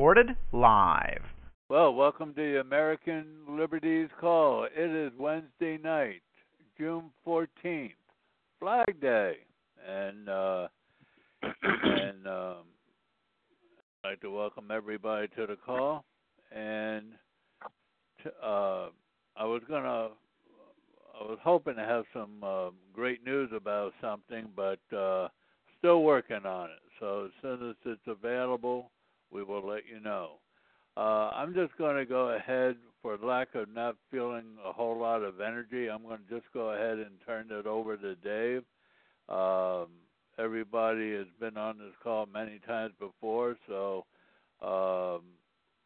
Recorded live. Well, welcome to the American Liberties Call. It is Wednesday night, June 14th, Flag Day. And, uh, and, um, I'd like to welcome everybody to the call. And, uh, I was gonna, I was hoping to have some uh, great news about something, but uh, still working on it. So as soon as it's available, we will let you know. Uh, I'm just going to go ahead, for lack of not feeling a whole lot of energy, I'm going to just go ahead and turn it over to Dave. Um, everybody has been on this call many times before, so um,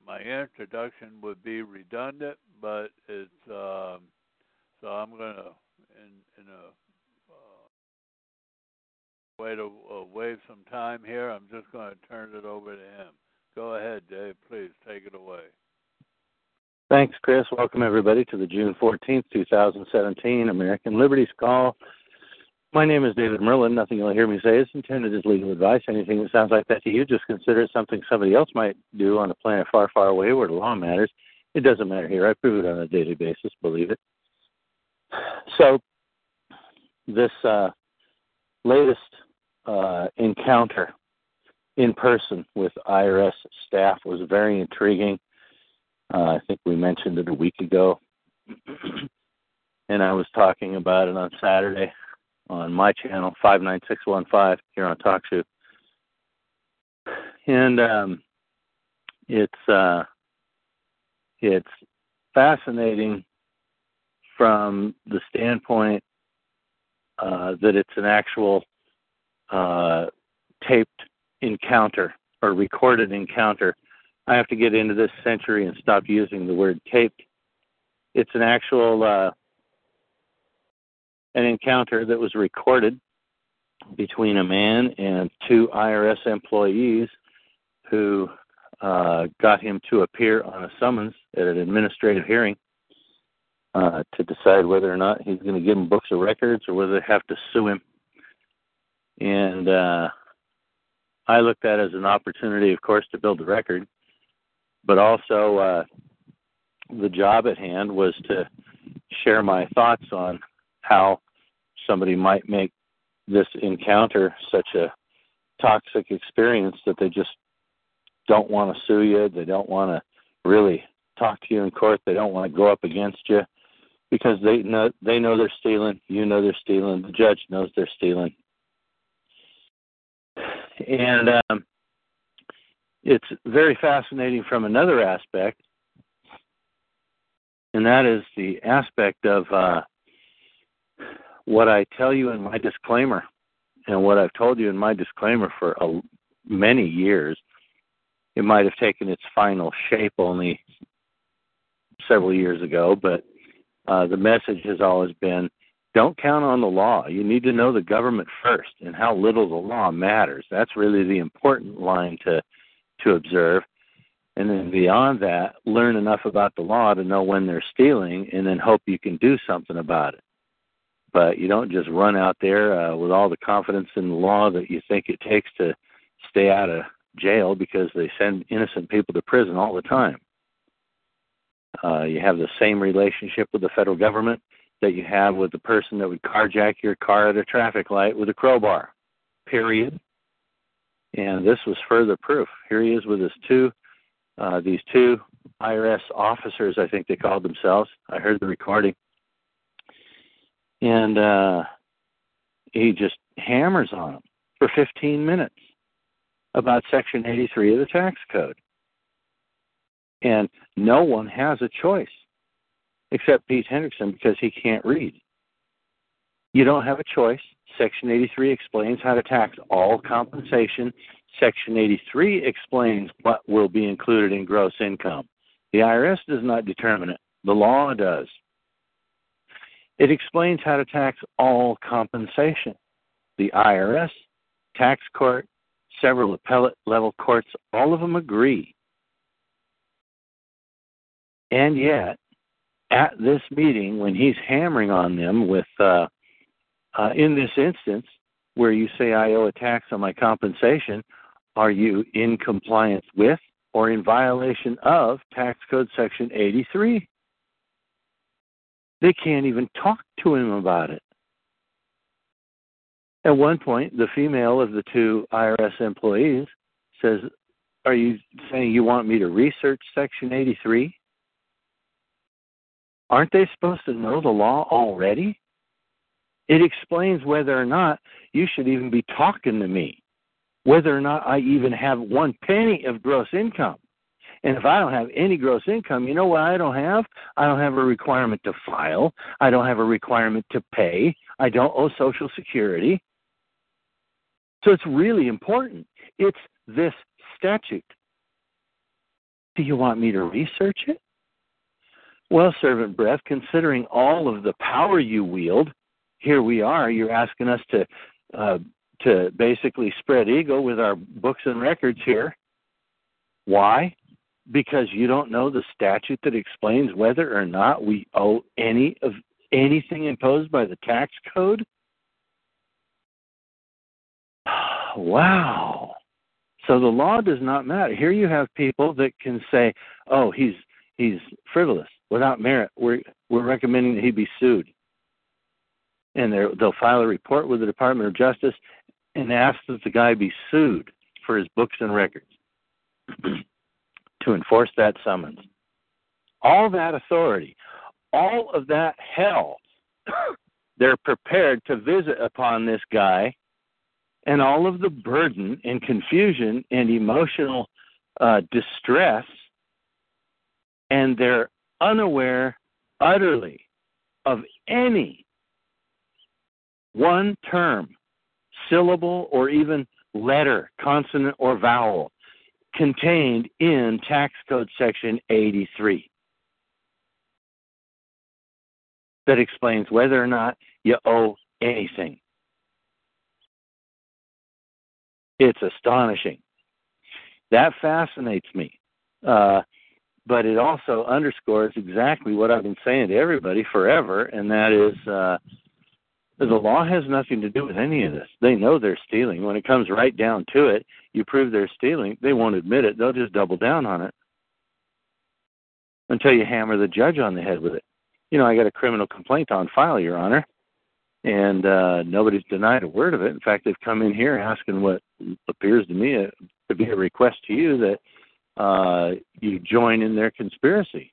my introduction would be redundant, but it's um, so I'm going to in in a uh, way to uh, wave some time here. I'm just going to turn it over to him. Go ahead, Dave. Please take it away. Thanks, Chris. Welcome, everybody, to the June 14th, 2017 American Liberties Call. My name is David Merrill. Nothing you'll hear me say is intended as legal advice. Anything that sounds like that to you, just consider it something somebody else might do on a planet far, far away where the law matters. It doesn't matter here. I prove it on a daily basis, believe it. So, this uh, latest uh, encounter in person with IRS staff was very intriguing. Uh, I think we mentioned it a week ago, and I was talking about it on Saturday on my channel, 59615, here on TalkShoe. And um, it's uh, it's fascinating from the standpoint uh, that it's an actual uh, taped encounter or recorded encounter. I have to get into this century and stop using the word taped. It's an actual uh, an encounter that was recorded between a man and two IRS employees who uh, got him to appear on a summons at an administrative hearing uh, to decide whether or not he's going to give them books of records or whether they have to sue him. And uh, I looked at it as an opportunity, of course, to build the record, but also uh, the job at hand was to share my thoughts on how somebody might make this encounter such a toxic experience that they just don't want to sue you. They don't want to really talk to you in court. They don't want to go up against you because they know they know they're stealing. You know they're stealing. The judge knows they're stealing, and um, it's very fascinating from another aspect, and that is the aspect of uh, what I tell you in my disclaimer, and what I've told you in my disclaimer for many years. It might have taken its final shape only several years ago, but uh, the message has always been don't count on the law. You need to know the government first and how little the law matters. That's really the important line to to observe. And then beyond that, learn enough about the law to know when they're stealing and then hope you can do something about it. But you don't just run out there uh, with all the confidence in the law that you think it takes to stay out of jail because they send innocent people to prison all the time. Uh, you have the same relationship with the federal government that you have with the person that would carjack your car at a traffic light with a crowbar. Period. And this was further proof. Here he is with his two, uh, these two IRS officers, I think they called themselves. I heard the recording. And uh, he just hammers on them for 15 minutes about Section 83 of the tax code. And no one has a choice except Pete Hendrickson because he can't read. You don't have a choice. Section 83 explains how to tax all compensation. Section 83 explains what will be included in gross income. The IRS does not determine it, the law does. It explains how to tax all compensation. The IRS, tax court, several appellate level courts, all of them agree. And yet, at this meeting, when he's hammering on them with, uh, uh, in this instance, where you say I owe a tax on my compensation, are you in compliance with or in violation of Tax Code Section 83? They can't even talk to him about it. At one point, the female of the two IRS employees says, Are you saying you want me to research Section 83? Aren't they supposed to know the law already? It explains whether or not you should even be talking to me, whether or not I even have one penny of gross income. And if I don't have any gross income, you know what I don't have? I don't have a requirement to file. I don't have a requirement to pay. I don't owe Social Security. So it's really important. It's this statute. Do you want me to research it? Well, servant breath, considering all of the power you wield, here we are. You're asking us to uh, to basically spread eagle with our books and records here. Why? Because you don't know the statute that explains whether or not we owe any of anything imposed by the tax code. Wow. So the law does not matter. Here you have people that can say, "Oh, he's he's frivolous without merit. We're we're recommending that he be sued." And they'll file a report with the Department of Justice and ask that the guy be sued for his books and records to enforce that summons. All that authority, all of that hell, they're prepared to visit upon this guy and all of the burden and confusion and emotional uh, distress, and they're unaware utterly of any one term, syllable, or even letter, consonant, or vowel contained in Tax Code Section 83 that explains whether or not you owe anything. It's astonishing. That fascinates me. Uh, but it also underscores exactly what I've been saying to everybody forever, and that is uh, the law has nothing to do with any of this. They know they're stealing. When it comes right down to it, you prove they're stealing, they won't admit it. They'll just double down on it until you hammer the judge on the head with it. You know, I got a criminal complaint on file, Your Honor and uh, nobody's denied a word of it. In fact, they've come in here asking what appears to me a, to be a request to you that uh, you join in their conspiracy.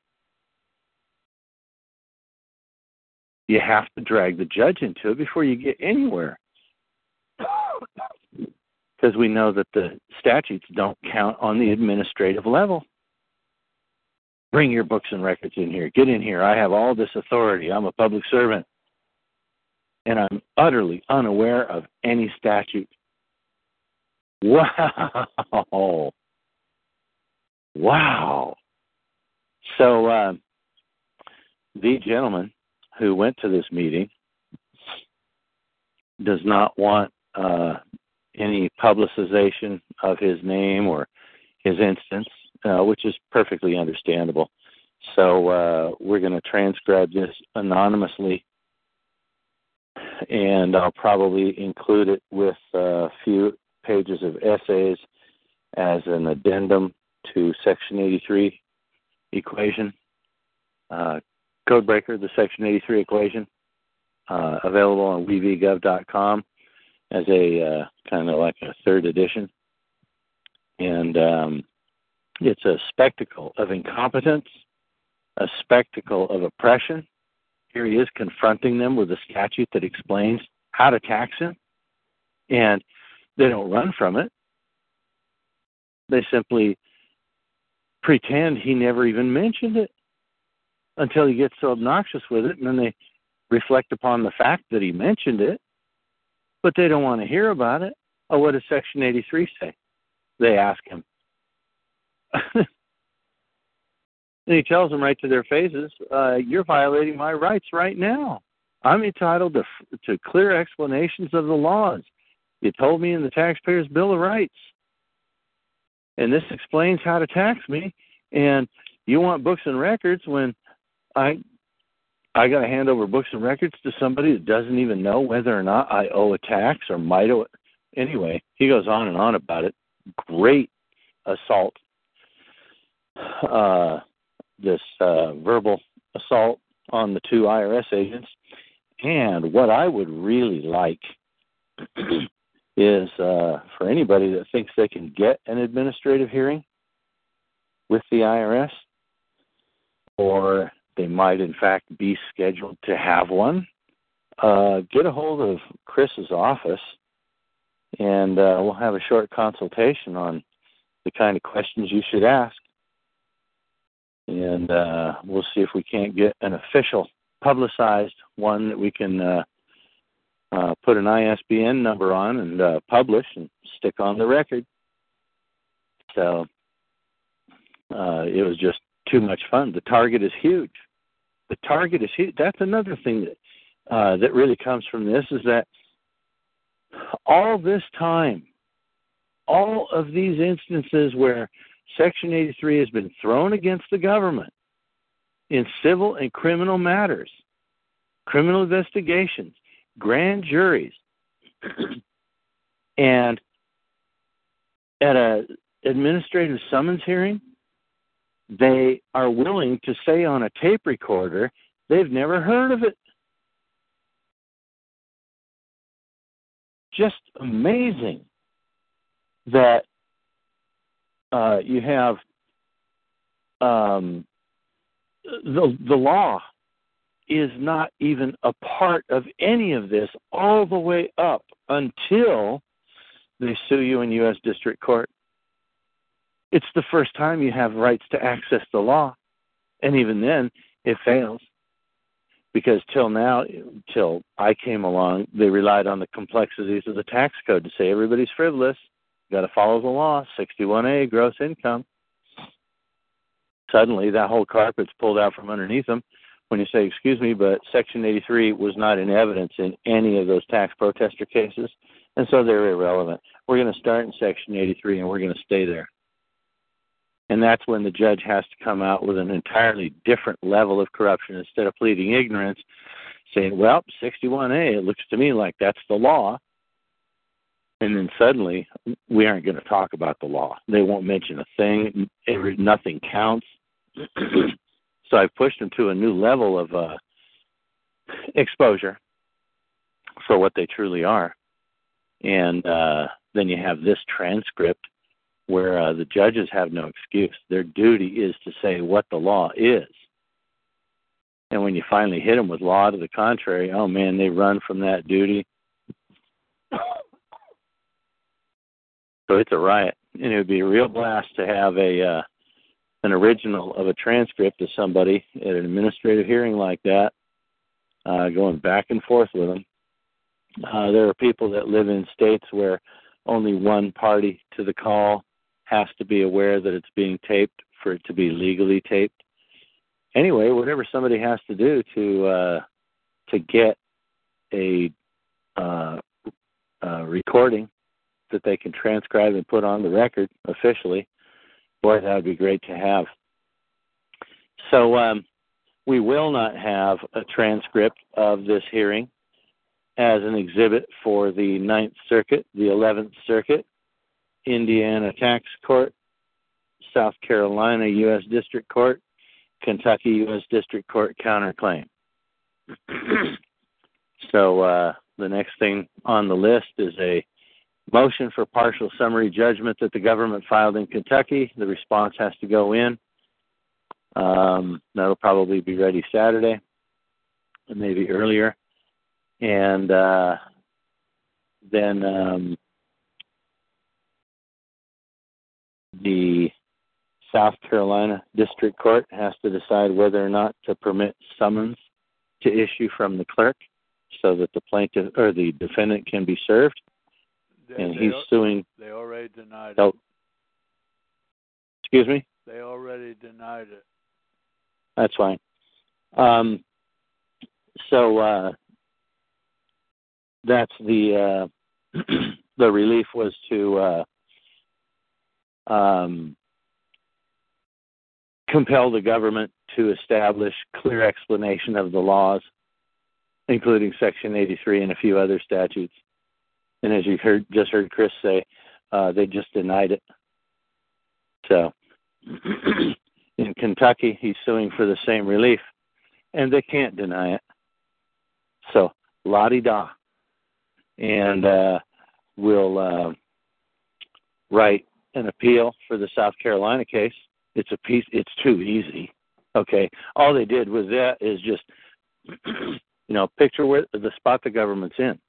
You have to drag the judge into it before you get anywhere. Because we know that the statutes don't count on the administrative level. Bring your books and records in here. Get in here. I have all this authority. I'm a public servant and I'm utterly unaware of any statute. Wow. Wow. So, uh, the gentleman who went to this meeting does not want uh, any publicization of his name or his instance, uh, which is perfectly understandable. So, uh, we're going to transcribe this anonymously and I'll probably include it with a few pages of essays as an addendum to Section 83 equation. Uh, Codebreaker, the Section 83 equation, uh, available on wevgov.com as a uh, kind of like a third edition. And um, it's a spectacle of incompetence, a spectacle of oppression, here he is confronting them with a statute that explains how to tax him, and they don't run from it. They simply pretend he never even mentioned it until he gets so obnoxious with it, and then they reflect upon the fact that he mentioned it. but they don't want to hear about it. Oh, what does Section 83 say? They ask him. and he tells them right to their faces, uh, "You're violating my rights right now. I'm entitled to to clear explanations of the laws. You told me in the Taxpayers' Bill of Rights, and this explains how to tax me. And you want books and records when I I got to hand over books and records to somebody that doesn't even know whether or not I owe a tax or might owe it. Anyway, he goes on and on about it. Great assault. Uh, this uh, verbal assault on the two IRS agents. And what I would really like is uh, for anybody that thinks they can get an administrative hearing with the IRS, or they might in fact be scheduled to have one, uh, get a hold of Chris's office and uh, we'll have a short consultation on the kind of questions you should ask. And uh, we'll see if we can't get an official, publicized one that we can uh, uh, put an ISBN number on and uh, publish and stick on the record. So uh, it was just too much fun. The target is huge. The target is huge. That's another thing that uh, that really comes from this is that all this time, all of these instances where Section 83 has been thrown against the government in civil and criminal matters, criminal investigations, grand juries, and at a administrative summons hearing, they are willing to say on a tape recorder they've never heard of it. just amazing that uh, you have um, the the law is not even a part of any of this all the way up until they sue you in U.S. District Court. It's the first time you have rights to access the law, and even then, it fails because till now, till I came along, they relied on the complexities of the tax code to say everybody's frivolous. You got to follow the law. 61A, gross income. Suddenly, that whole carpet's pulled out from underneath them. When you say, "Excuse me," but Section 83 was not in evidence in any of those tax protester cases, and so they're irrelevant. We're going to start in Section 83, and we're going to stay there. And that's when the judge has to come out with an entirely different level of corruption. Instead of pleading ignorance saying well 61a it looks to me like that's the law and then suddenly we aren't going to talk about the law. They won't mention a thing. Nothing counts so i've pushed them to a new level of uh exposure for what they truly are and uh then you have this transcript where uh, the judges have no excuse. Their duty is to say what the law is. And when you finally hit them with law to the contrary, oh man, they run from that duty. So it's a riot, and it would be a real blast to have a uh, an original of a transcript of somebody at an administrative hearing like that, uh, going back and forth with them. Uh, there are people that live in states where only one party to the call has to be aware that it's being taped for it to be legally taped. Anyway, whatever somebody has to do to uh, to get a uh, uh, recording that they can transcribe and put on the record officially, boy, that would be great to have. So um, we will not have a transcript of this hearing as an exhibit for the Ninth Circuit, the Eleventh Circuit, Indiana Tax Court, South Carolina U.S. District Court, Kentucky U.S. District Court counterclaim. so uh, the next thing on the list is a motion for partial summary judgment that the government filed in Kentucky. The response has to go in. Um, that'll probably be ready Saturday, maybe earlier. And uh, then um, the South Carolina District Court has to decide whether or not to permit summons to issue from the clerk so that the plaintiff or the defendant can be served, and they he's al- suing. They already denied it. excuse me. They already denied it. That's fine. Um, so uh, that's the uh, the relief was to uh, um, compel the government to establish clear explanation of the laws, including Section 83 and a few other statutes. And as you heard, just heard Chris say, uh, they just denied it. So in Kentucky, he's suing for the same relief, and they can't deny it. So la di da, and uh, we'll uh, write an appeal for the South Carolina case. It's a piece. It's too easy. Okay, all they did was that is just, you know, picture where the spot the government's in.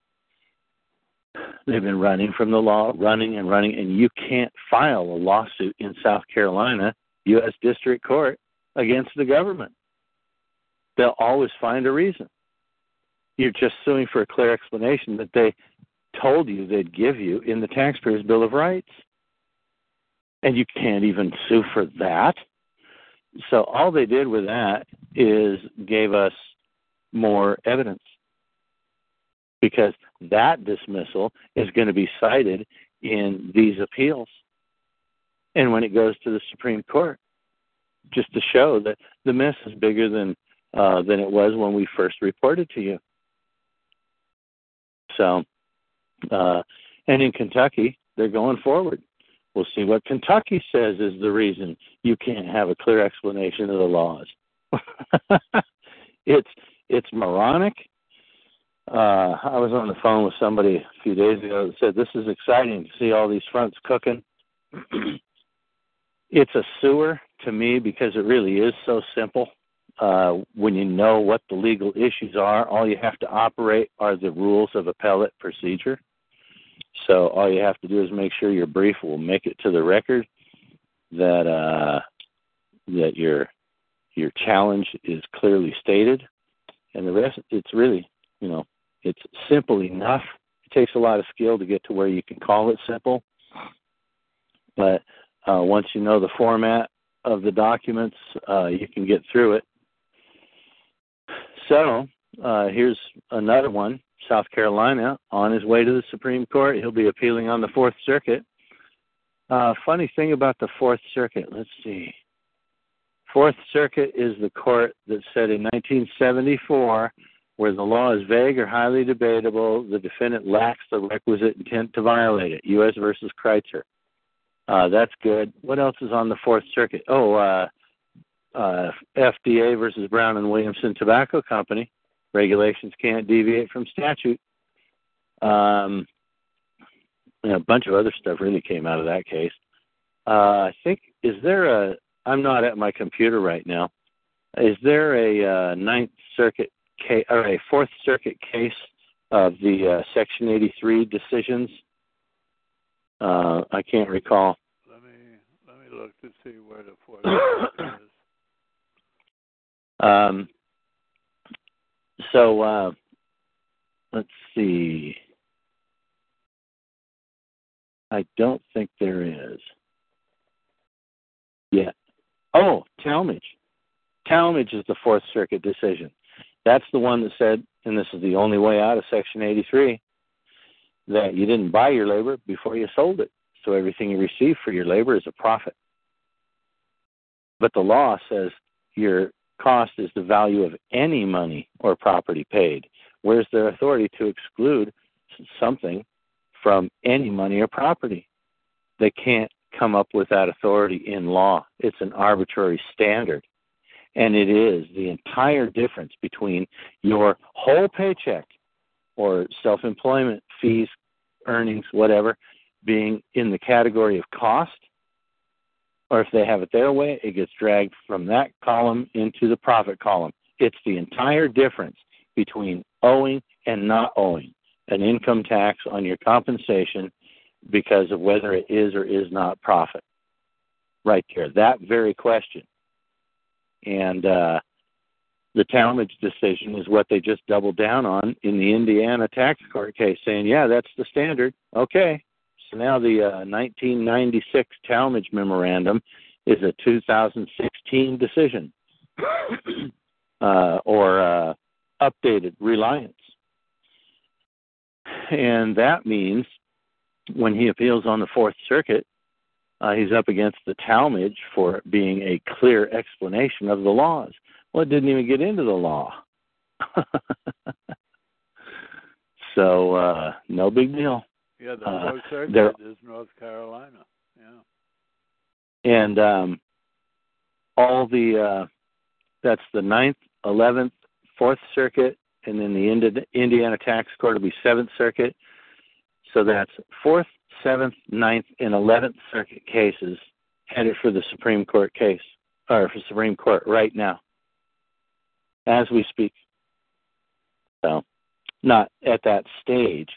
They've been running from the law, running and running, and you can't file a lawsuit in South Carolina U.S. District Court against the government. They'll always find a reason. You're just suing for a clear explanation that they told you they'd give you in the Taxpayers' Bill of Rights. And you can't even sue for that. So all they did with that is gave us more evidence because that dismissal is going to be cited in these appeals. And when it goes to the Supreme Court, just to show that the mess is bigger than uh, than it was when we first reported to you. So, uh, and in Kentucky, they're going forward. We'll see what Kentucky says is the reason you can't have a clear explanation of the laws. it's it's moronic. Uh, I was on the phone with somebody a few days ago that said this is exciting to see all these fronts cooking. it's a sewer to me because it really is so simple. Uh, when you know what the legal issues are, all you have to operate are the rules of appellate procedure. So all you have to do is make sure your brief will make it to the record that uh, that your your challenge is clearly stated, and the rest it's really you know it's simple enough. It takes a lot of skill to get to where you can call it simple, but uh, once you know the format of the documents, uh, you can get through it. So uh, here's another one. South Carolina on his way to the Supreme Court. He'll be appealing on the Fourth Circuit. Uh, funny thing about the Fourth Circuit, let's see. Fourth Circuit is the court that said in 1974, where the law is vague or highly debatable, the defendant lacks the requisite intent to violate it. U.S. versus Critzer. Uh, that's good. What else is on the Fourth Circuit? Oh, uh, uh, FDA versus Brown and Williamson Tobacco Company. Regulations can't deviate from statute. Um, a bunch of other stuff really came out of that case. Uh, I think is there a? I'm not at my computer right now. Is there a uh, Ninth Circuit case or a Fourth Circuit case of the uh, Section 83 decisions? Uh, I can't recall. Let me let me look to see where the fourth Circuit is. Um, so uh, let's see. I don't think there is. Yeah. Oh, Talmadge. Talmadge is the Fourth Circuit decision. That's the one that said, and this is the only way out of Section 83, that you didn't buy your labor before you sold it. So everything you receive for your labor is a profit. But the law says your cost is the value of any money or property paid. Where's their authority to exclude something from any money or property? They can't come up with that authority in law. It's an arbitrary standard. And it is the entire difference between your whole paycheck or self employment fees, earnings, whatever, being in the category of cost or if they have it their way, it gets dragged from that column into the profit column. It's the entire difference between owing and not owing an income tax on your compensation because of whether it is or is not profit. Right there, that very question. And uh, the Talmadge decision is what they just doubled down on in the Indiana tax court case, saying, yeah, that's the standard. Okay. So now the uh, 1996 Talmadge memorandum is a 2016 decision uh, or uh, updated reliance. And that means when he appeals on the Fourth Circuit, uh, he's up against the Talmadge for being a clear explanation of the laws. Well, it didn't even get into the law. so, uh, no big deal. Yeah, the Uh, Circuit is North Carolina. Yeah. and um, all the uh, that's the ninth, eleventh, fourth circuit, and then the Indi- Indiana tax court will be seventh circuit. So that's fourth, seventh, ninth, and eleventh circuit cases headed for the Supreme Court case or for Supreme Court right now, as we speak. So, not at that stage.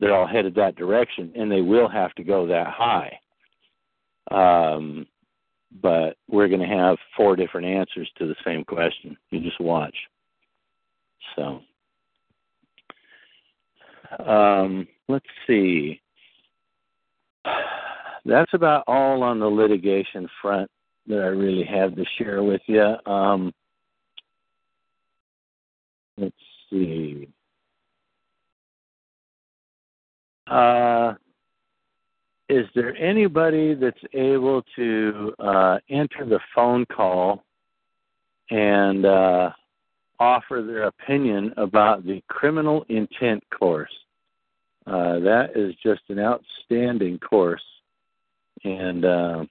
They're all headed that direction, and they will have to go that high. Um, but we're going to have four different answers to the same question. You just watch. So, um, let's see. That's about all on the litigation front that I really have to share with you. Um, let's see. Uh, is there anybody that's able to uh, enter the phone call and uh, offer their opinion about the criminal intent course? Uh, that is just an outstanding course, and uh,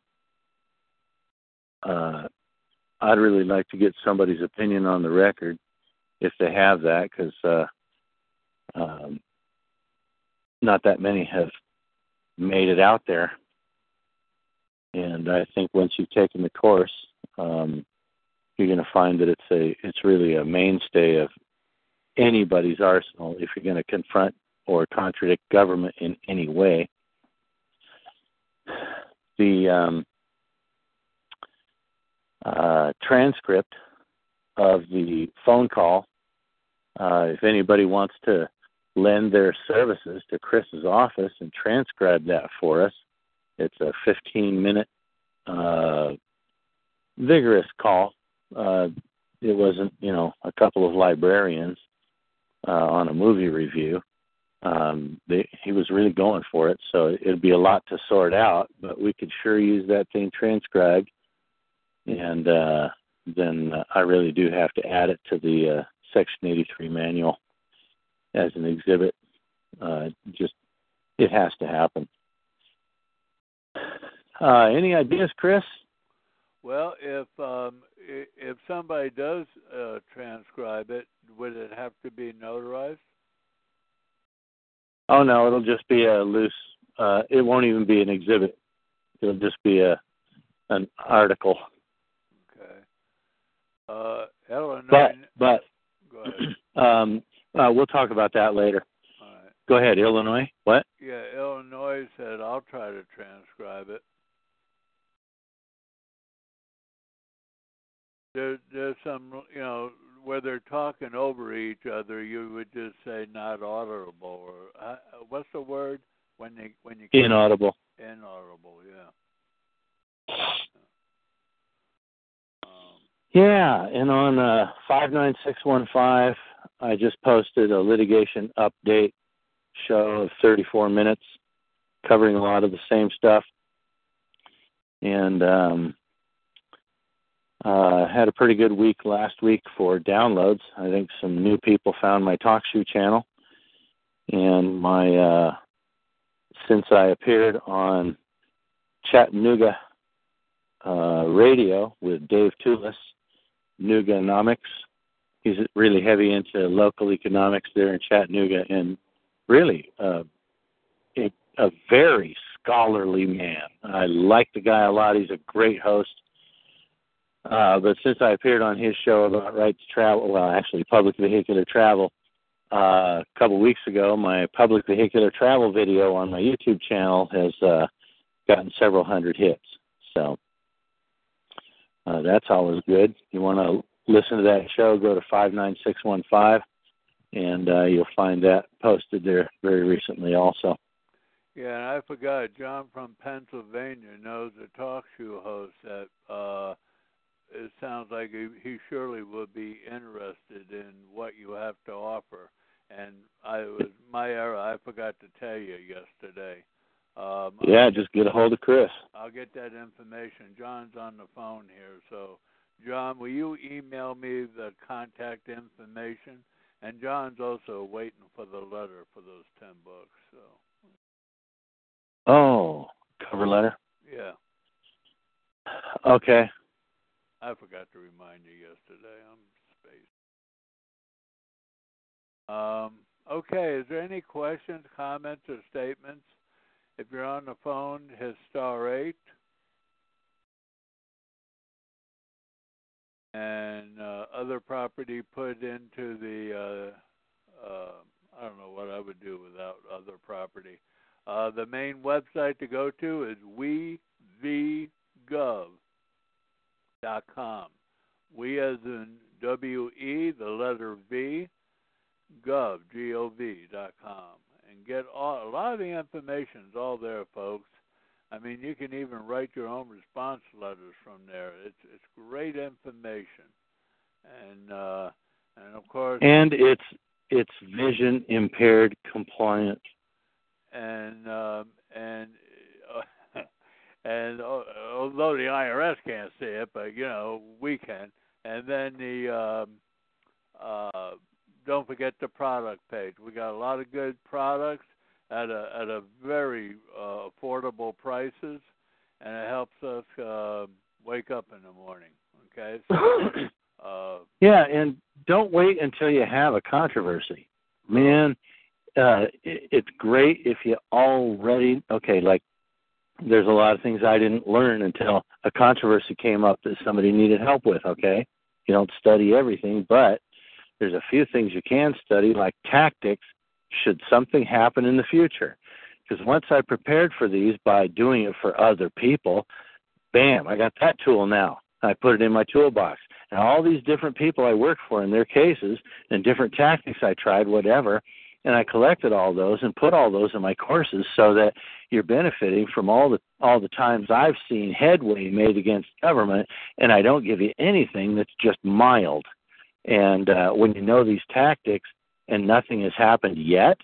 uh, I'd really like to get somebody's opinion on the record if they have that, because uh, um, not that many have made it out there. And I think once you've taken the course, um, you're going to find that it's a it's really a mainstay of anybody's arsenal if you're going to confront or contradict government in any way. The um, uh, transcript of the phone call, uh, if anybody wants to lend their services to Chris's office and transcribe that for us. It's a 15 minute uh, vigorous call. Uh, it wasn't, you know, a couple of librarians uh, on a movie review. Um, they, he was really going for it, so it'd be a lot to sort out, but we could sure use that thing transcribed. And uh, then uh, I really do have to add it to the uh, Section 83 manual as an exhibit. Uh, just it has to happen. Uh, any ideas, Chris? Well, if um, if somebody does uh, transcribe it, would it have to be notarized? Oh no, it'll just be a loose. Uh, it won't even be an exhibit. It'll just be a an article. Okay. Uh, Illinois. But but go ahead. um, uh, we'll talk about that later. All right. Go ahead, Illinois. What? Yeah, Illinois said I'll try to transcribe it. There, there's some, you know, where they're talking over each other. You would just say not audible, or uh, what's the word when they when you Inaudible. inaudible? Yeah. Um, Yeah, and on uh, five nine six one five, I just posted a litigation update show of thirty four minutes, covering a lot of the same stuff, and um, uh, had a pretty good week last week for downloads. I think some new people found my talk show channel, and my uh, since I appeared on Chattanooga uh, radio with Dave Tulis, Nooganomics. He's really heavy into local economics there in Chattanooga, and really uh, a, a very scholarly man. I like the guy a lot. He's a great host. Uh, but since I appeared on his show about right to travel, well, actually public vehicular travel, uh, a couple weeks ago, my public vehicular travel video on my YouTube channel has uh, gotten several hundred hits. So uh, that's always good. You want to listen to that show, go to 59615, and uh, you'll find that posted there very recently also. Yeah, and I forgot, John from Pennsylvania knows a talk show host that uh, it sounds like he, he surely would be interested in what you have to offer. And I was my error. I forgot to tell you yesterday. Um, yeah, just get a hold of Chris. I'll get that information. John's on the phone here, so John, will you email me the contact information? And John's also waiting for the letter for those ten books. So. Oh, cover letter. Yeah. Okay. I forgot to remind you yesterday. I'm spaced. Um, okay, is there any questions, comments, or statements? If you're on the phone, hit star 8. And uh, other property put into the, uh, uh, I don't know what I would do without other property. Uh, the main website to go to is wevgov.com. We as in W E, the letter V, gov, G O V dot com and get all, a lot of the information's all there, folks. I mean, you can even write your own response letters from there. It's it's great information, and uh, and of course, and it's it's vision impaired compliant, and um, and and uh, although the IRS can't see it, but you know we can. And then the um, uh, don't forget the product page. We got a lot of good products at a at a very uh, affordable prices, and it helps us uh, wake up in the morning. Okay. So, uh, yeah, and don't wait until you have a controversy, man. Uh, it, it's great if you already okay. Like, there's a lot of things I didn't learn until a controversy came up that somebody needed help with. Okay, you don't study everything, but there's a few things you can study, like tactics, should something happen in the future. Because once I prepared for these by doing it for other people, bam, I got that tool now. I put it in my toolbox. And all these different people I worked for in their cases and different tactics I tried, whatever, and I collected all those and put all those in my courses so that you're benefiting from all the all the times I've seen headway made against government and I don't give you anything that's just mild. And uh, when you know these tactics and nothing has happened yet,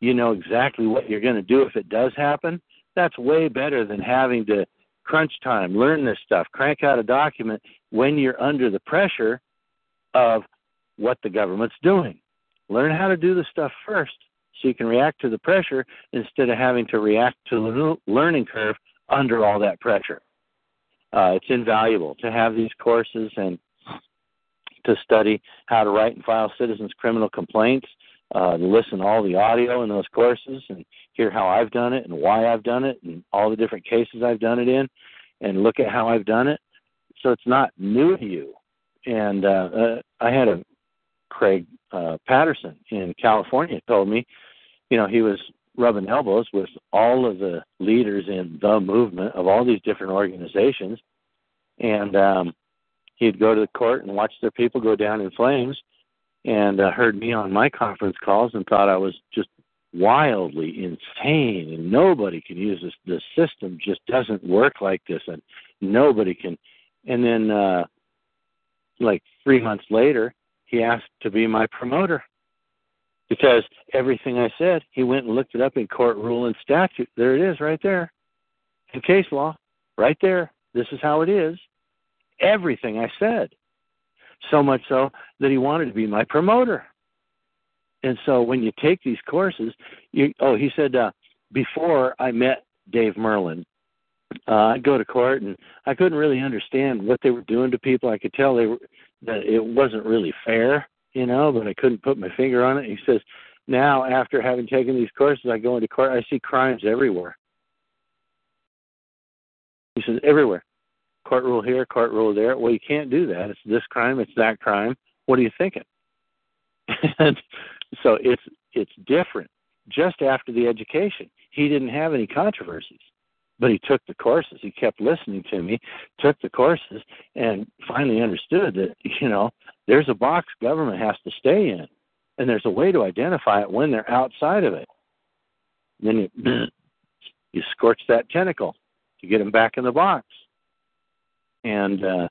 you know exactly what you're going to do if it does happen. That's way better than having to crunch time, learn this stuff, crank out a document when you're under the pressure of what the government's doing. Learn how to do the stuff first so you can react to the pressure instead of having to react to the learning curve under all that pressure. Uh, it's invaluable to have these courses and to study how to write and file citizens' criminal complaints, uh, to listen to all the audio in those courses and hear how I've done it and why I've done it and all the different cases I've done it in, and look at how I've done it. So it's not new to you. And uh, uh, I had a Craig uh, Patterson in California told me, you know, he was rubbing elbows with all of the leaders in the movement of all these different organizations, and um, he'd go to the court and watch their people go down in flames and uh, heard me on my conference calls and thought I was just wildly insane and nobody can use this the system just doesn't work like this and nobody can. And then uh like 3 months later he asked to be my promoter because everything I said he went and looked it up in court rule and statute there it is right there in case law right there this is how it is everything I said. So much so that he wanted to be my promoter. And so when you take these courses, you oh he said uh, before I met Dave Merrill, uh, I'd go to court and I couldn't really understand what they were doing to people. I could tell they were that it wasn't really fair, you know, but I couldn't put my finger on it. He says now after having taken these courses, I go into court, I see crimes everywhere. He says everywhere court rule here, court rule there. Well, you can't do that. It's this crime, it's that crime. What are you thinking? and so it's it's different. Just after the education, he didn't have any controversies. But he took the courses. He kept listening to me, took the courses, and finally understood that you know there's a box government has to stay in, and there's a way to identify it when they're outside of it. And then you you scorch that tentacle to get them back in the box, and uh,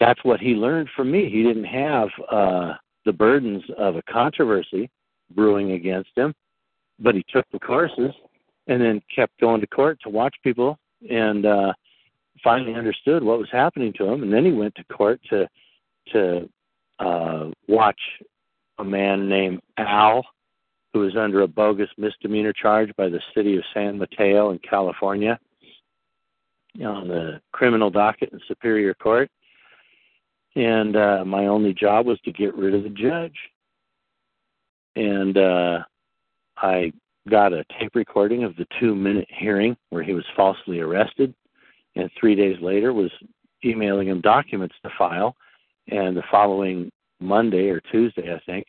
that's what he learned from me. He didn't have uh, the burdens of a controversy brewing against him, but he took the courses and then kept going to court to watch people and uh finally understood what was happening to him and then he went to court to to uh watch a man named Al who was under a bogus misdemeanor charge by the city of San Mateo in California on the criminal docket in Superior Court. And uh my only job was to get rid of the judge. And uh I got a tape recording of the two minute hearing where he was falsely arrested, and three days later was emailing him documents to file. And the following Monday or Tuesday, I think,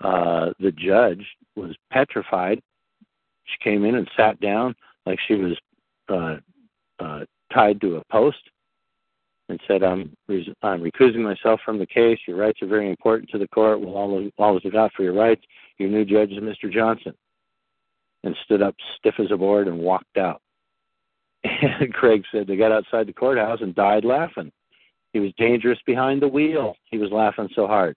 uh, the judge was petrified. She came in and sat down like she was uh, uh, tied to a post and said, "I'm res- I'm recusing myself from the case. Your rights are very important to the court. Well, all always look out for your rights. Your new judge is Mr. Johnson." And stood up stiff as a board and walked out. And Craig said they got outside the courthouse and died laughing. He was dangerous behind the wheel. He was laughing so hard.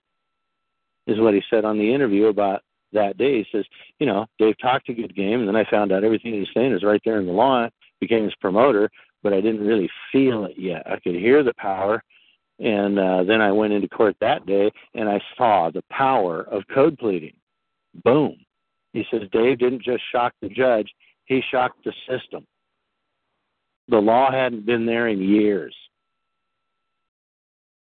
Is what he said on the interview about that day. He says, you know, Dave talked a good game, and then I found out everything he was saying is right there in the law. Became his promoter, but I didn't really feel it yet. I could hear the power, and uh, then I went into court that day, and I saw the power of code pleading. Boom! He says Dave didn't just shock the judge, he shocked the system. The law hadn't been there in years.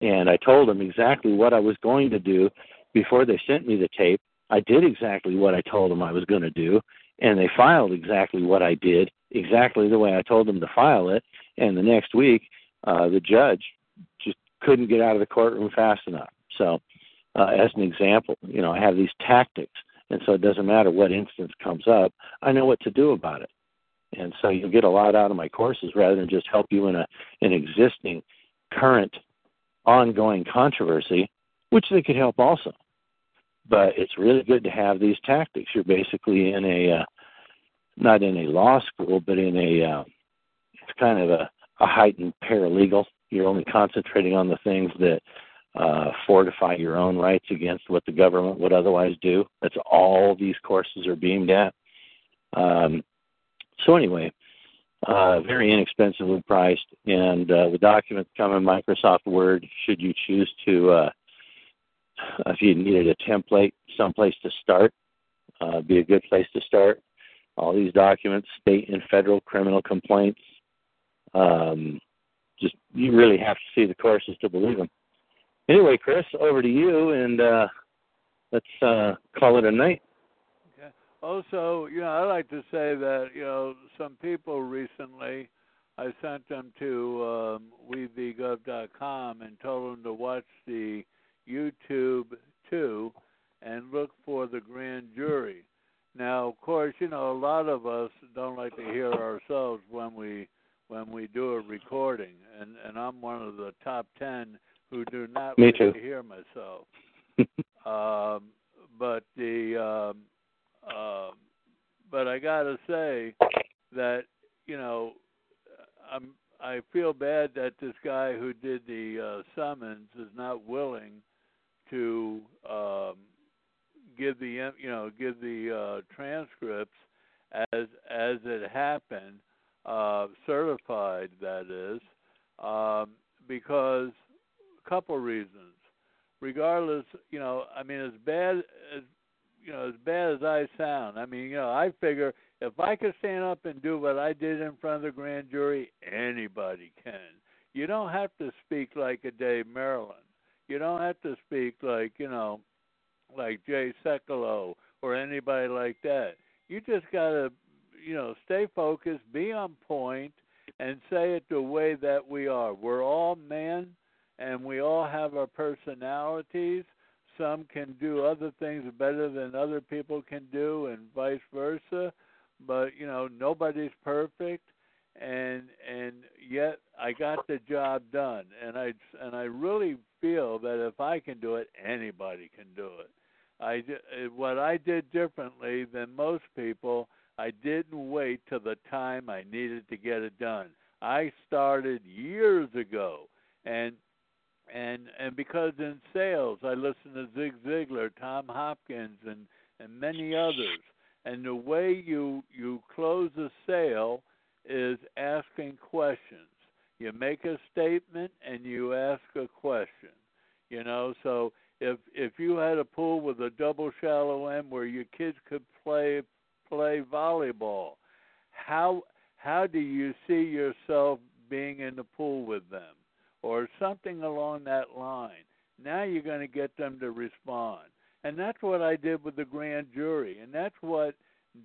And I told him exactly what I was going to do before they sent me the tape. I did exactly what I told them I was going to do, and they filed exactly what I did, exactly the way I told them to file it. And the next week, uh, the judge just couldn't get out of the courtroom fast enough. So, uh, as an example, you know, I have these tactics and so it doesn't matter what instance comes up, I know what to do about it. And so you'll get a lot out of my courses rather than just help you in a an existing current ongoing controversy, which they could help also. But it's really good to have these tactics. You're basically in a uh, not in a law school, but in a uh, it's kind of a, a heightened paralegal. You're only concentrating on the things that uh, fortify your own rights against what the government would otherwise do. That's all these courses are beamed at. Um, so anyway, uh, very inexpensively priced, and uh, the documents come in Microsoft Word. Should you choose to, uh, if you needed a template, someplace to start, uh, be a good place to start. All these documents, state and federal criminal complaints. Um, just you really have to see the courses to believe them anyway, Chris, over to you, and uh, let's uh, call it a night. Okay. Also, you know, I like to say that you know some people recently, I sent them to um, and told them to watch the YouTube too, and look for the grand jury. Now, of course, you know a lot of us don't like to hear ourselves when we when we do a recording, and and I'm one of the top ten who do not Me too. to hear myself. um, but the um, uh, but I gotta say that you know I'm I feel bad that this guy who did the uh, summons is not willing to um, give the you know give the uh, transcripts as as it happened, uh, certified that is, um, because couple reasons. Regardless, you know, I mean, as bad as you know, as bad as I sound, I mean, you know, I figure if I could stand up and do what I did in front of the grand jury, anybody can. You don't have to speak like a Dave Merrill. You don't have to speak like, you know, like Jay Sekulow or anybody like that. You just got to, you know, stay focused, be on point, and say it the way that we are. We're all men and we all have our personalities. Some can do other things better than other people can do, and vice versa. But you know, nobody's perfect, and and yet I got the job done, and I and I really feel that if I can do it, anybody can do it. I what I did differently than most people, I didn't wait till the time I needed to get it done. I started years ago, and and and because in sales I listen to Zig Ziglar, Tom Hopkins, and and many others. And the way you you close a sale is asking questions. You make a statement and you ask a question. You know, so if if you had a pool with a double shallow end where your kids could play play volleyball, how how do you see yourself being in the pool with them or something along that line? Now you're going to get them to respond. And that's what I did with the grand jury. And that's what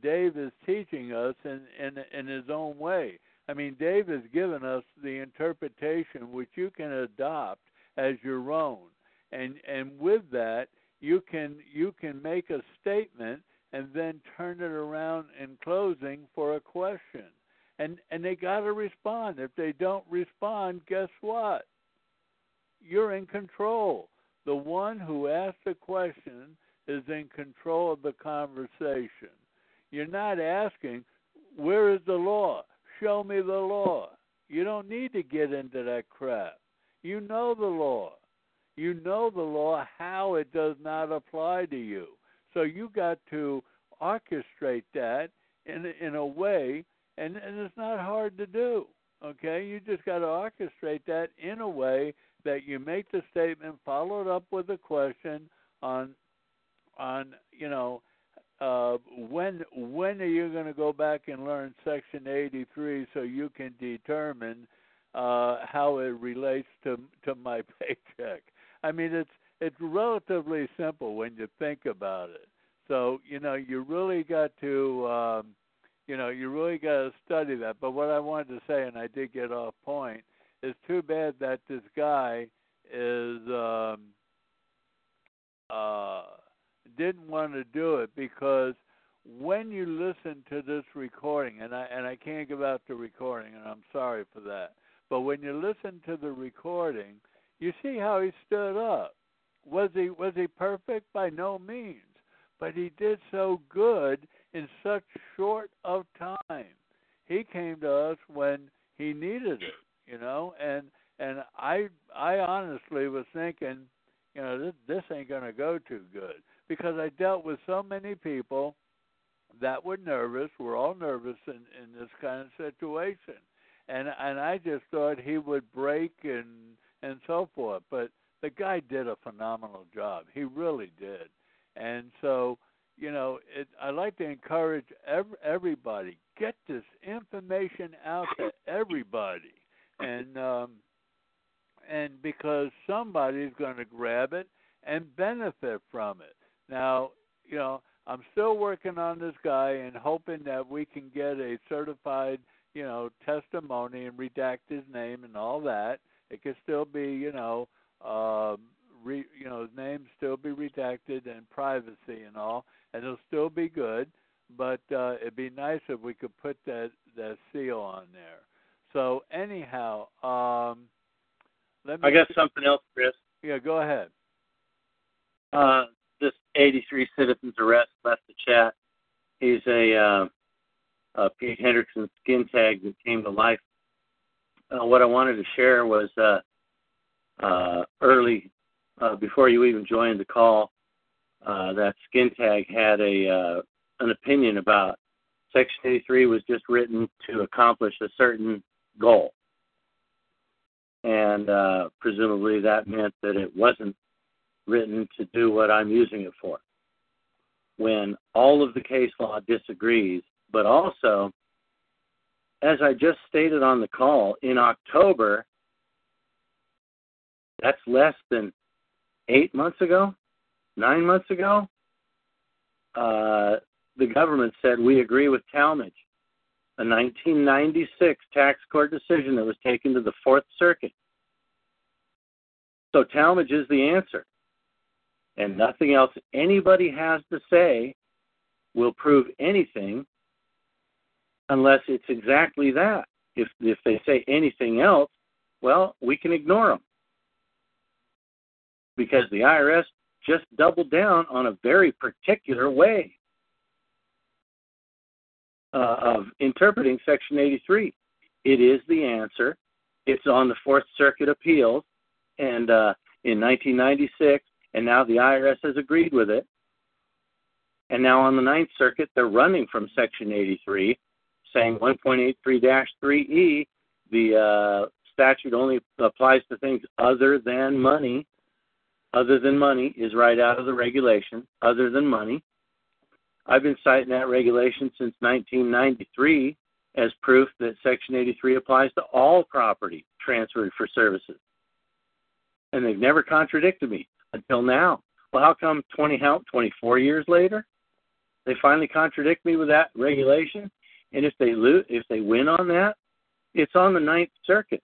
Dave is teaching us in, in, in his own way. I mean, Dave has given us the interpretation which you can adopt as your own. And, and with that, you can you can make a statement and then turn it around in closing for a question. And and they got to respond. If they don't respond, guess what? You're in control. The one who asked the question is in control of the conversation. You're not asking, where is the law? Show me the law. You don't need to get into that crap. You know the law. You know the law, how it does not apply to you. So you got to orchestrate that in in a way, and, and it's not hard to do. Okay, you just got to orchestrate that in a way that you make the statement followed up with a question on on you know uh, when when are you going to go back and learn Section 83 so you can determine uh, how it relates to to my paycheck? I mean, it's it's relatively simple when you think about it. So you know, you really got to um, you know you really got to study that. But what I wanted to say, and I did get off point, it's too bad that this guy is um, uh, didn't want to do it because when you listen to this recording, and I and I can't give out the recording, and I'm sorry for that. But when you listen to the recording, you see how he stood up. Was he was he perfect? By no means. But he did so good in such short of time. He came to us when he needed it, you know, and and I I honestly was thinking, you know, this this ain't gonna go too good because I dealt with so many people that were nervous. We're all nervous in in this kind of situation, and and I just thought he would break and and so forth. But the guy did a phenomenal job. He really did, and so you know, it, I like to encourage every, everybody get this information out to everybody, and um, and because somebody's going to grab it and benefit from it. Now, you know, I'm still working on this guy and hoping that we can get a certified, you know, testimony and redact his name and all that. It could still be, you know, um, re, you know, his name still be redacted and privacy and all, and it'll still be good. But uh, it'd be nice if we could put that that seal on there. So anyhow, um, let me. I got something else, Chris. Yeah, go ahead. Uh, this 83 citizens arrest left the chat. He's a, uh, a Pete Hendrickson skin tag that came to life. Uh, what I wanted to share was uh, uh, early, uh, before you even joined the call, uh, that skin tag had a uh, an opinion about Section 83 was just written to accomplish a certain goal, and uh, presumably that meant that it wasn't written to do what I'm using it for. When all of the case law disagrees, but also, as I just stated on the call, in October, that's less than eight months ago, nine months ago, uh, the government said we agree with Talmadge, a 1996 tax court decision that was taken to the Fourth Circuit. So Talmadge is the answer and nothing else anybody has to say will prove anything unless it's exactly that. if if they say anything else, well, we can ignore them because the IRS just doubled down on a very particular way uh, of interpreting Section 83. It is the answer. It's on the Fourth Circuit appeals, and uh, in 1996, and now the IRS has agreed with it. And now on the Ninth Circuit, they're running from Section 83, saying 1.83-3E, the uh, statute only applies to things other than money. Other than money is right out of the regulation. Other than money. I've been citing that regulation since 1993 as proof that Section 83 applies to all property transferred for services. And they've never contradicted me until now. Well, how come 20, how, 24 years later, they finally contradict me with that regulation? And if they lose, if they win on that, it's on the Ninth Circuit.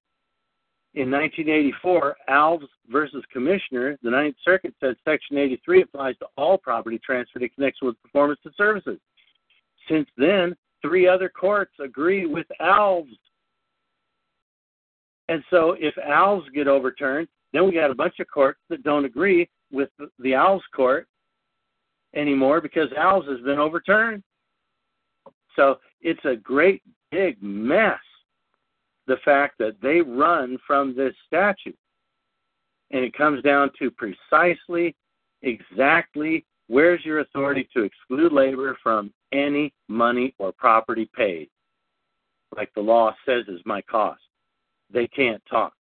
In 1984, Alves versus Commissioner, the Ninth Circuit said Section 83 applies to all property transferred in connection with performance of services. Since then, three other courts agree with Alves. And so if Alves get overturned, then we got a bunch of courts that don't agree with the Alves court anymore because Alves has been overturned. So it's a great big mess the fact that they run from this statute. And it comes down to precisely, exactly where's your authority to exclude labor from any money or property paid, like the law says is my cost. They can't talk.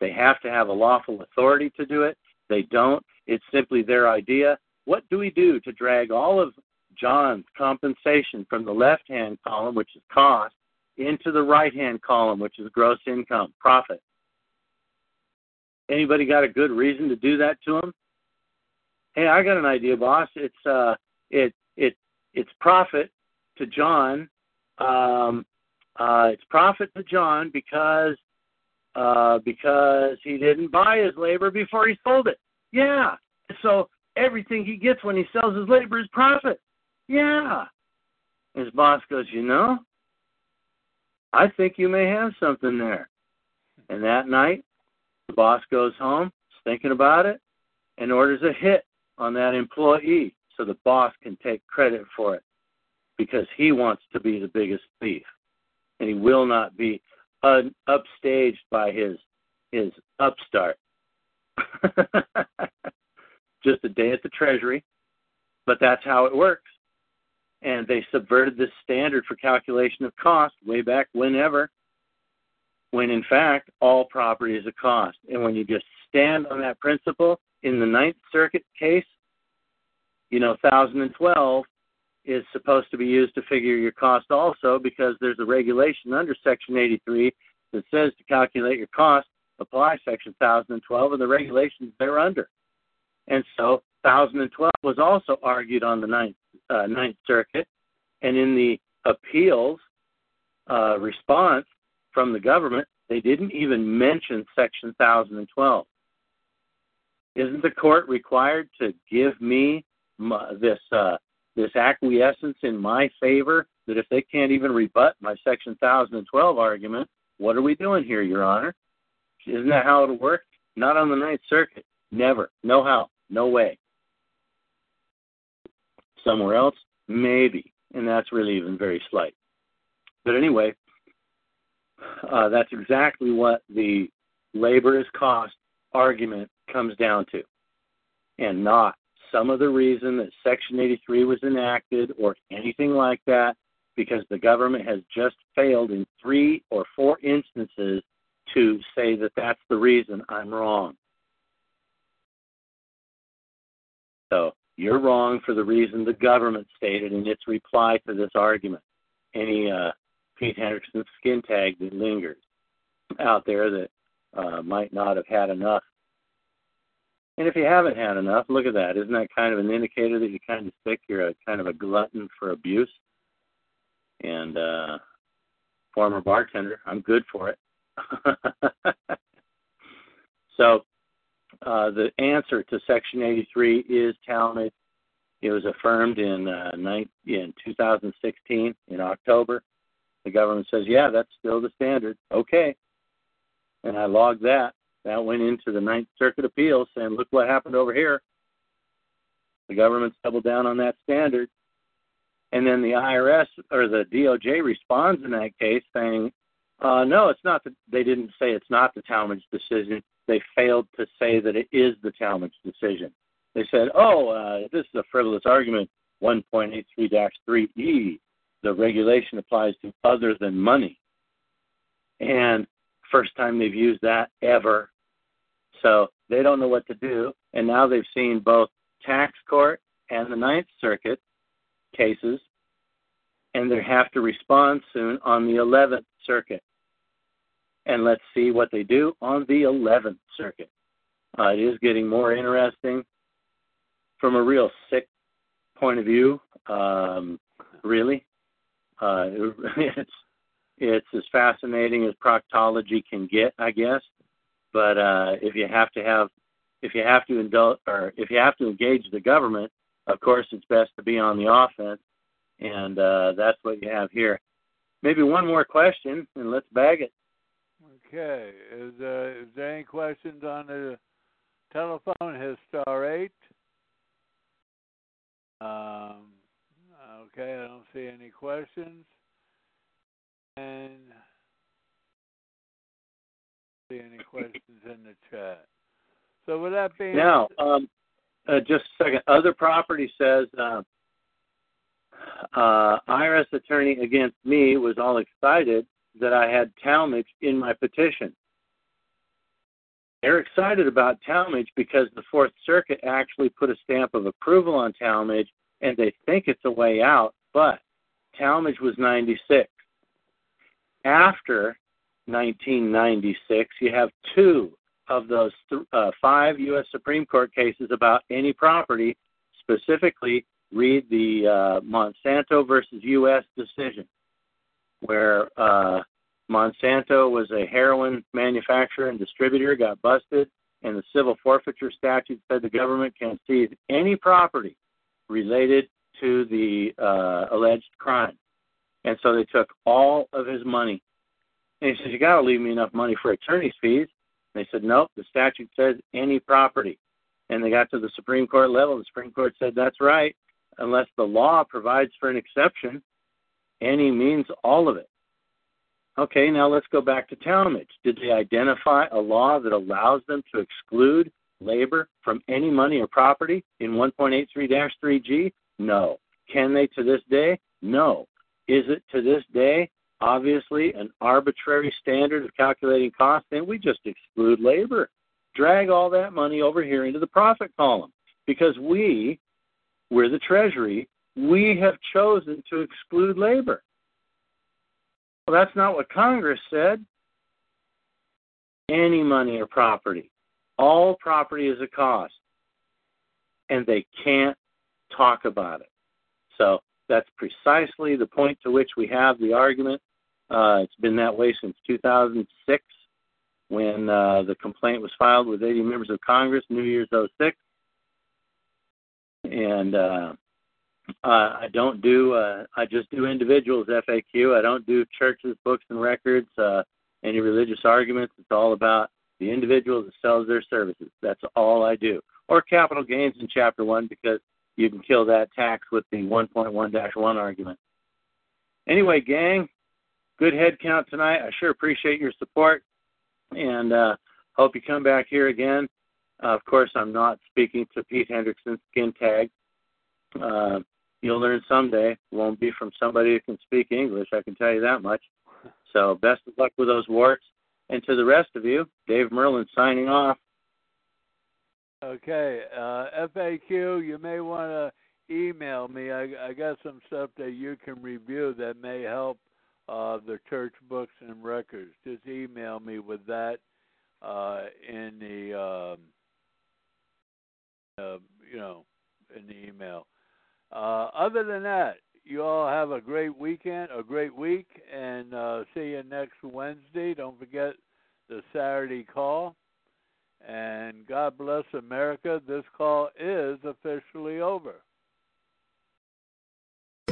They have to have a lawful authority to do it. They don't. It's simply their idea. What do we do to drag all of John's compensation from the left hand column, which is cost, into the right hand column, which is gross income, profit. Anybody got a good reason to do that to him? Hey, I got an idea, boss. It's uh it it it's profit to John. Um uh it's profit to John because uh because he didn't buy his labor before he sold it. Yeah. So everything he gets when he sells his labor is profit. Yeah. His boss goes, you know, I think you may have something there. And that night, the boss goes home, thinking about it, and orders a hit on that employee so the boss can take credit for it because he wants to be the biggest thief. And he will not be un- upstaged by his his upstart. Just a day at the treasury, but that's how it works and they subverted this standard for calculation of cost way back whenever, when in fact all property is a cost. And when you just stand on that principle in the Ninth Circuit case, you know, 1012 is supposed to be used to figure your cost also because there's a regulation under Section 83 that says to calculate your cost, apply Section 1012 and the regulations they're under. And so 1012 was also argued on the Ninth uh, Ninth Circuit, and in the appeals uh, response from the government, they didn't even mention Section 1012. Isn't the court required to give me my, this uh, this acquiescence in my favor that if they can't even rebut my Section 1012 argument, what are we doing here, Your Honor? Isn't that how it'll work? Not on the Ninth Circuit. Never. No how. No way somewhere else? Maybe. And that's really even very slight. But anyway, uh, that's exactly what the labor is cost argument comes down to, and not some of the reason that Section 83 was enacted or anything like that, because the government has just failed in three or four instances to say that that's the reason I'm wrong. So you're wrong for the reason the government stated in its reply to this argument. Any uh, Pete Hendrickson skin tag that lingers out there that uh, might not have had enough. And if you haven't had enough, look at that. Isn't that kind of an indicator that you're kind of sick? You're a kind of a glutton for abuse. And uh, former bartender, I'm good for it. so uh, the answer to Section 83 is Talmadge. It was affirmed in uh, in 2016 in October The government says, yeah, that's still the standard. Okay. And I logged that. That went into the Ninth Circuit Appeals saying, look what happened over here. The government's doubled down on that standard. And then the IRS or the DOJ responds in that case saying, uh, no, it's not. The, they didn't say it's not the Talmadge decision. They failed to say that it is the Talmadge decision. They said, oh, uh, this is a frivolous argument. 1.83-3E, the regulation applies to other than money. And first time they've used that ever. So they don't know what to do. And now they've seen both tax court and the Ninth Circuit cases, and they have to respond soon on the 11th Circuit. And let's see what they do on the 11th Circuit. Uh, it is getting more interesting from a real sick point of view. Um, really, uh, it's it's as fascinating as proctology can get, I guess. But uh, if you have to have if you have to indulge or if you have to engage the government, of course it's best to be on the offense, and uh, that's what you have here. Maybe one more question, and let's bag it. Okay. Is, uh, is there any questions on the telephone? His star eight. Um, okay, I don't see any questions. And see any questions in the chat. So with that being now, um, uh, just a second. Other property says uh, uh, IRS attorney against me was all excited that I had Talmadge in my petition. They're excited about Talmadge because the Fourth Circuit actually put a stamp of approval on Talmadge, and they think it's a way out. But Talmadge was 96. After 1996, you have two of those th- uh, five U.S. Supreme Court cases about any property, specifically read the uh, Monsanto versus U.S. decision, where uh, Monsanto was a heroin manufacturer and distributor, got busted, and the civil forfeiture statute said the government can seize any property related to the uh, alleged crime. And so they took all of his money. And he says, You got to leave me enough money for attorney's fees. And they said, Nope, the statute says any property. And they got to the Supreme Court level. The Supreme Court said, That's right, unless the law provides for an exception. Any means all of it. Okay, now let's go back to Talmadge. Did they identify a law that allows them to exclude labor from any money or property in 1.83 3G? No. Can they to this day? No. Is it to this day obviously an arbitrary standard of calculating cost? Then we just exclude labor. Drag all that money over here into the profit column because we, we're the Treasury, we have chosen to exclude labor. Well, that's not what Congress said. Any money or property. All property is a cost. And they can't talk about it. So that's precisely the point to which we have the argument. Uh, it's been that way since 2006 when uh, the complaint was filed with 80 members of Congress, New Year's 06. And uh, uh, I don't do. Uh, I just do individuals FAQ. I don't do churches, books, and records. Uh, any religious arguments. It's all about the individual that sells their services. That's all I do. Or capital gains in Chapter One because you can kill that tax with the 1.1-1 argument. Anyway, gang, good head count tonight. I sure appreciate your support, and uh, hope you come back here again. Uh, of course, I'm not speaking to Pete Hendrickson skin tag. Uh, you'll learn someday. Won't be from somebody who can speak English, I can tell you that much. So best of luck with those warts. And to the rest of you, Dave Merrill signing off. Okay, uh, FAQ, you may want to email me. I, I got some stuff that you can review that may help uh, the church books and records. Just email me with that uh, in the um, uh, you know in the email. Uh, other than that, you all have a great weekend, a great week, and uh, see you next Wednesday. Don't forget the Saturday call. And God bless America. This call is officially over.